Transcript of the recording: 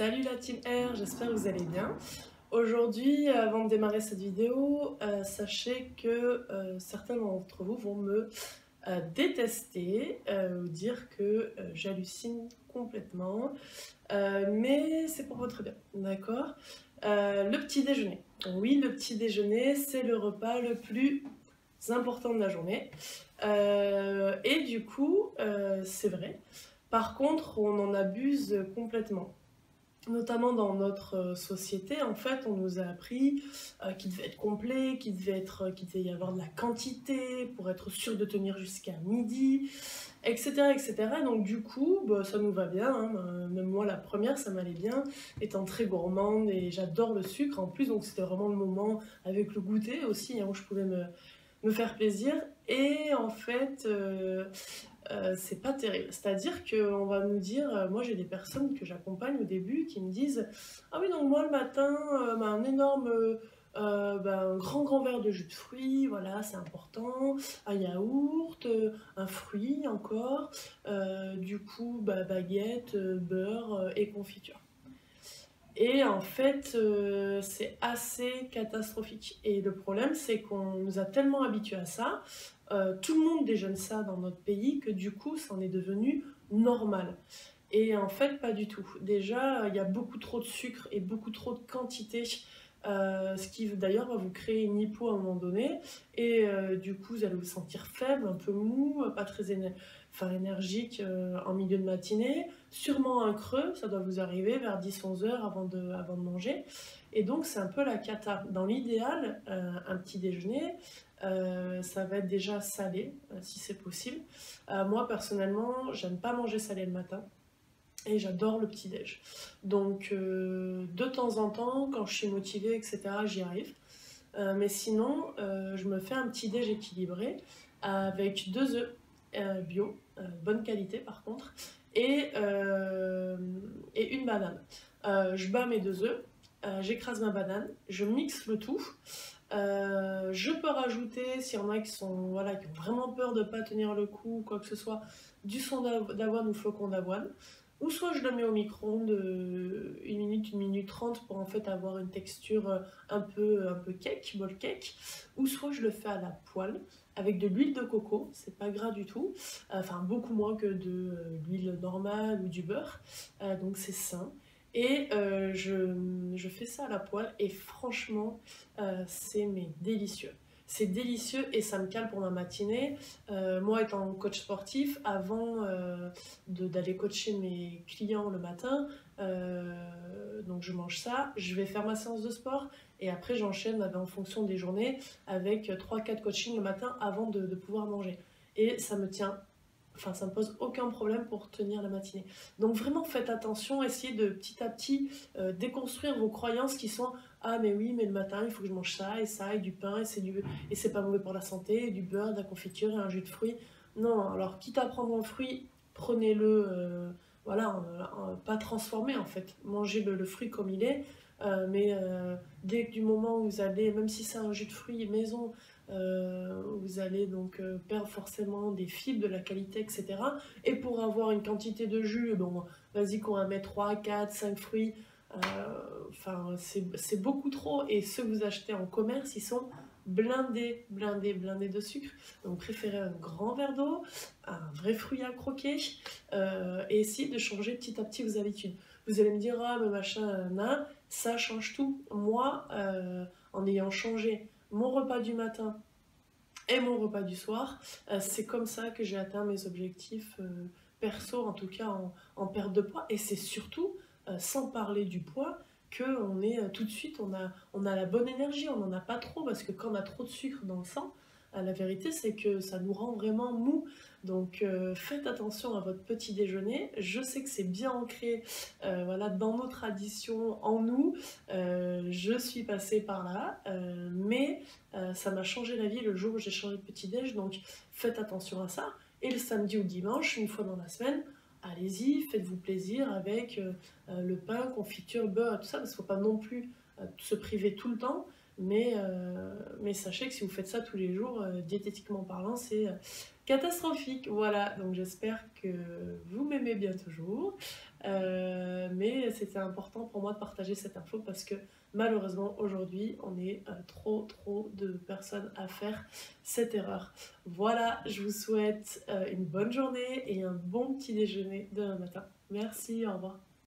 Salut la team R, j'espère que vous allez bien. Aujourd'hui, avant de démarrer cette vidéo, euh, sachez que euh, certains d'entre vous vont me euh, détester ou dire que j'hallucine complètement, mais c'est pour votre bien, d'accord? Le petit déjeuner. Oui, le petit déjeuner, c'est le repas le plus important de la journée. et du coup, c'est vrai. Par contre, on en abuse complètement notamment dans notre euh, société, en fait, on nous a appris euh, qu'il devait être complet, qu'il devait, être, qu'il devait y avoir de la quantité pour être sûr de tenir jusqu'à midi, etc. etc. Donc du coup, bah, ça nous va bien. Hein. Euh, même moi, la première, ça m'allait bien, étant très gourmande et j'adore le sucre en plus. Donc c'était vraiment le moment avec le goûter aussi, hein, où je pouvais me, me, faire plaisir. Et en fait, euh, c'est pas terrible. C'est-à-dire qu'on va nous dire, euh, moi j'ai des personnes que j'accompagne au début qui me disent Ah oui, donc moi le matin, euh, bah, un énorme, bah, un grand grand verre de jus de fruits, voilà, c'est important, un yaourt, un fruit encore, du coup, bah, baguette, beurre et confiture. Et en fait, c'est assez catastrophique. Et le problème, c'est qu'on nous a tellement habitués à ça, euh, tout le monde déjeune ça dans notre pays que du coup, ça en est devenu normal. Et en fait, pas du tout. Déjà, il y a beaucoup trop de sucre et beaucoup trop de quantité, euh, ce qui d'ailleurs va vous créer une hypo à un moment donné. Et euh, du coup, vous allez vous sentir faible, un peu mou, pas très énergique en milieu de matinée. Sûrement un creux, ça doit vous arriver vers 10-11 heures avant de, avant de manger. Et donc, c'est un peu la cata. Dans l'idéal, un petit déjeuner, euh, ça va être déjà salé, euh, si c'est possible. Euh, moi, personnellement, j'aime pas manger salé le matin. Et j'adore le petit-déj. Donc, de temps en temps, quand je suis motivée, etc., j'y arrive. mais sinon, je me fais un petit-déj équilibré avec deux œufs bio, bonne qualité par contre, et, une banane. je bats mes deux œufs, j'écrase ma banane, je mixe le tout. Euh, je peux rajouter, s'il y en a qui, sont, voilà, qui ont vraiment peur de ne pas tenir le coup ou quoi que ce soit, du son d'avoine ou flocon d'avoine. Ou soit je le mets au micro-ondes euh, une minute, une minute trente pour en fait avoir une texture euh, un peu, un peu cake, bol cake. Ou soit je le fais à la poêle avec de l'huile de coco, c'est pas gras du tout. Enfin, beaucoup moins que de l'huile normale ou du beurre. donc c'est sain. Et euh, je, fais ça à la poêle et franchement, euh, c'est délicieux. C'est délicieux et ça me cale pour ma matinée. Euh, moi, étant coach sportif, avant d'aller coacher mes clients le matin, donc je mange ça, je vais faire ma séance de sport et après j'enchaîne en fonction des journées avec 3-4 coachings le matin avant de pouvoir manger. Et ça me tient Enfin, ça ne pose aucun problème pour tenir la matinée. Donc vraiment, faites attention, essayez de petit à petit euh, déconstruire vos croyances qui sont ah mais oui, mais le matin il faut que je mange ça et ça et du pain et c'est du et pas mauvais pour la santé, et du beurre, de la confiture et un jus de fruits. Non, alors quitte à prendre un fruit, prenez-le, euh, voilà, pas transformé en fait. Mangez le, fruit comme il est. Euh, mais dès que du moment où vous allez, même si c'est un jus de fruits maison, euh, vous allez donc euh, perdre forcément des fibres, de la qualité, etc. Et pour avoir une quantité de jus, bon, vas-y qu'on va mettre 3, 4, 5 fruits, euh, enfin c'est beaucoup trop. Et ceux que vous achetez en commerce, ils sont blindés, blindés, blindés de sucre. Donc préférez un grand verre d'eau, un vrai fruit à croquer, et essayez de changer petit à petit vos habitudes. Vous allez me dire, ah mais machin, ça change tout. Moi, en ayant changé mon repas du matin et mon repas du soir. Euh, c'est comme ça que j'ai atteint mes objectifs euh, perso, en tout cas en, perte de poids. Et c'est surtout, euh, sans parler du poids, qu'on est tout de suite, on a, on a la bonne énergie, on n'en a pas trop, parce que quand on a trop de sucre dans le sang, la vérité, c'est que ça nous rend vraiment mou. Donc euh, faites attention à votre petit déjeuner. Je sais que c'est bien ancré euh, dans nos traditions, en nous. Euh, je suis passée par là, mais ça m'a changé la vie le jour où j'ai changé de petit déj. Donc faites attention à ça. Et le samedi ou dimanche, une fois dans la semaine, allez-y, faites-vous plaisir avec le pain, confiture, beurre, tout ça. Parce qu'il ne faut pas non plus se priver tout le temps. Mais, mais, sachez que si vous faites ça tous les jours, diététiquement parlant, c'est catastrophique. Voilà, donc j'espère que vous m'aimez bien toujours. Euh, mais c'était important pour moi de partager cette info parce que malheureusement aujourd'hui on est euh, trop trop de personnes à faire cette erreur. Voilà, je vous souhaite euh, une bonne journée et un bon petit déjeuner demain matin. Merci, au revoir.